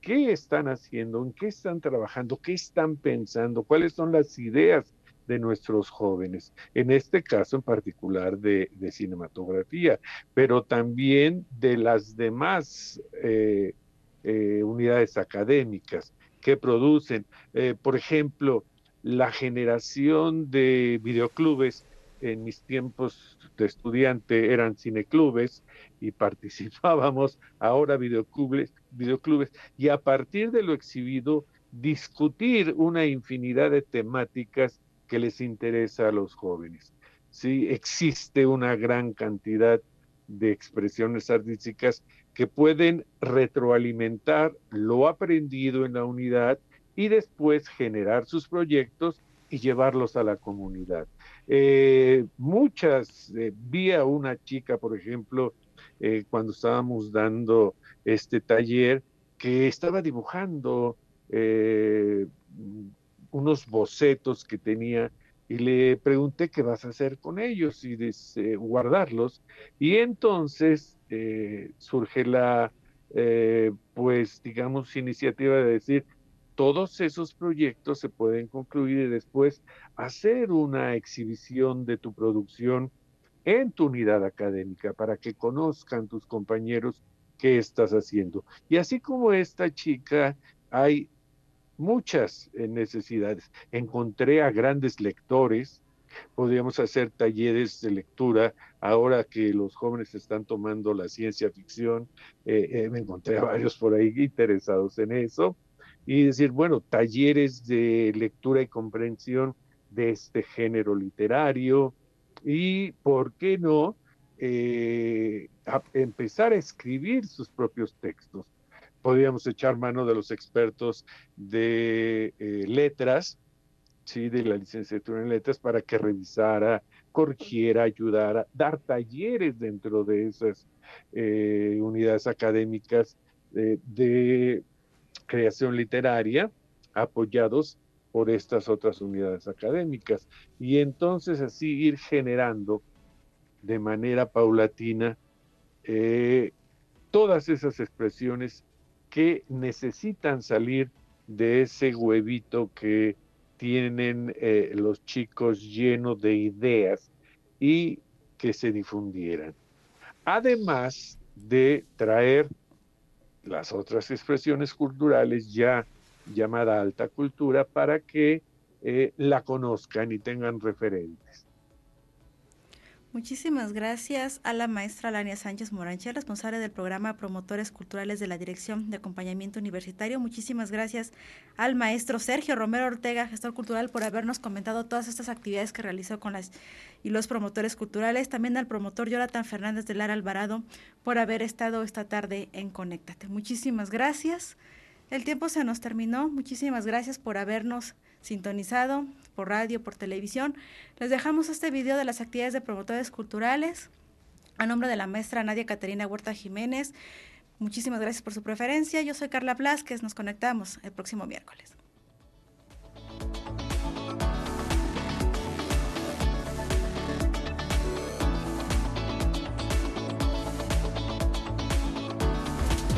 qué están haciendo, en qué están trabajando, qué están pensando, cuáles son las ideas de nuestros jóvenes, en este caso en particular de, cinematografía, pero también de las demás eh, eh, unidades académicas que producen, eh, por ejemplo, la generación de videoclubes. En mis tiempos de estudiante eran cineclubes y participábamos ahora videoclubes, videoclubes y a partir de lo exhibido discutir una infinidad de temáticas que les interesa a los jóvenes. Sí, existe una gran cantidad de expresiones artísticas que pueden retroalimentar lo aprendido en la unidad y después generar sus proyectos y llevarlos a la comunidad. Eh, muchas, eh, vi a una chica, por ejemplo, eh, cuando estábamos dando este taller, que estaba dibujando unos bocetos que tenía y le pregunté qué vas a hacer con ellos y dice, guardarlos. Y entonces eh, surge la, eh, pues, digamos, iniciativa de decir, todos esos proyectos se pueden concluir y después hacer una exhibición de tu producción en tu unidad académica para que conozcan tus compañeros qué estás haciendo. Y así como esta chica, hay muchas eh, necesidades. Encontré a grandes lectores, podríamos hacer talleres de lectura, ahora que los jóvenes están tomando la ciencia ficción, eh, eh, me encontré a varios por ahí interesados en eso, y decir, bueno, talleres de lectura y comprensión de este género literario, y, ¿por qué no?, empezar a escribir sus propios textos podríamos echar mano de los expertos de eh, letras, ¿sí? de la licenciatura en letras, para que revisara corrigiera, ayudara, dar talleres dentro de esas eh, unidades académicas de creación literaria apoyados por estas otras unidades académicas. Y entonces así ir generando de manera paulatina eh, todas esas expresiones que necesitan salir de ese huevito que tienen eh, los chicos llenos de ideas y que se difundieran. Además de traer las otras expresiones culturales ya llamada alta cultura para que eh, la conozcan y tengan referentes. Muchísimas gracias a la maestra Lania Sánchez Moranche, responsable del programa Promotores Culturales de la Dirección de Acompañamiento Universitario. Muchísimas gracias al maestro Sergio Romero Ortega, gestor cultural, por habernos comentado todas estas actividades que realizó con las y los promotores culturales. También al promotor Jonathan Fernández de Lara Alvarado por haber estado esta tarde en Conéctate. Muchísimas gracias. El tiempo se nos terminó. Muchísimas gracias por habernos sintonizado por radio, por televisión. Les dejamos este video de las actividades de promotores culturales a nombre de la maestra Nadia Caterina Huerta Jiménez. Muchísimas gracias por su preferencia. Yo soy Carla Blázquez. Nos conectamos el próximo miércoles.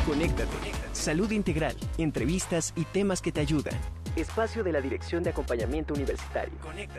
Conéctate. Salud integral, entrevistas y temas que te ayudan. Espacio de la Dirección de Acompañamiento Universitario.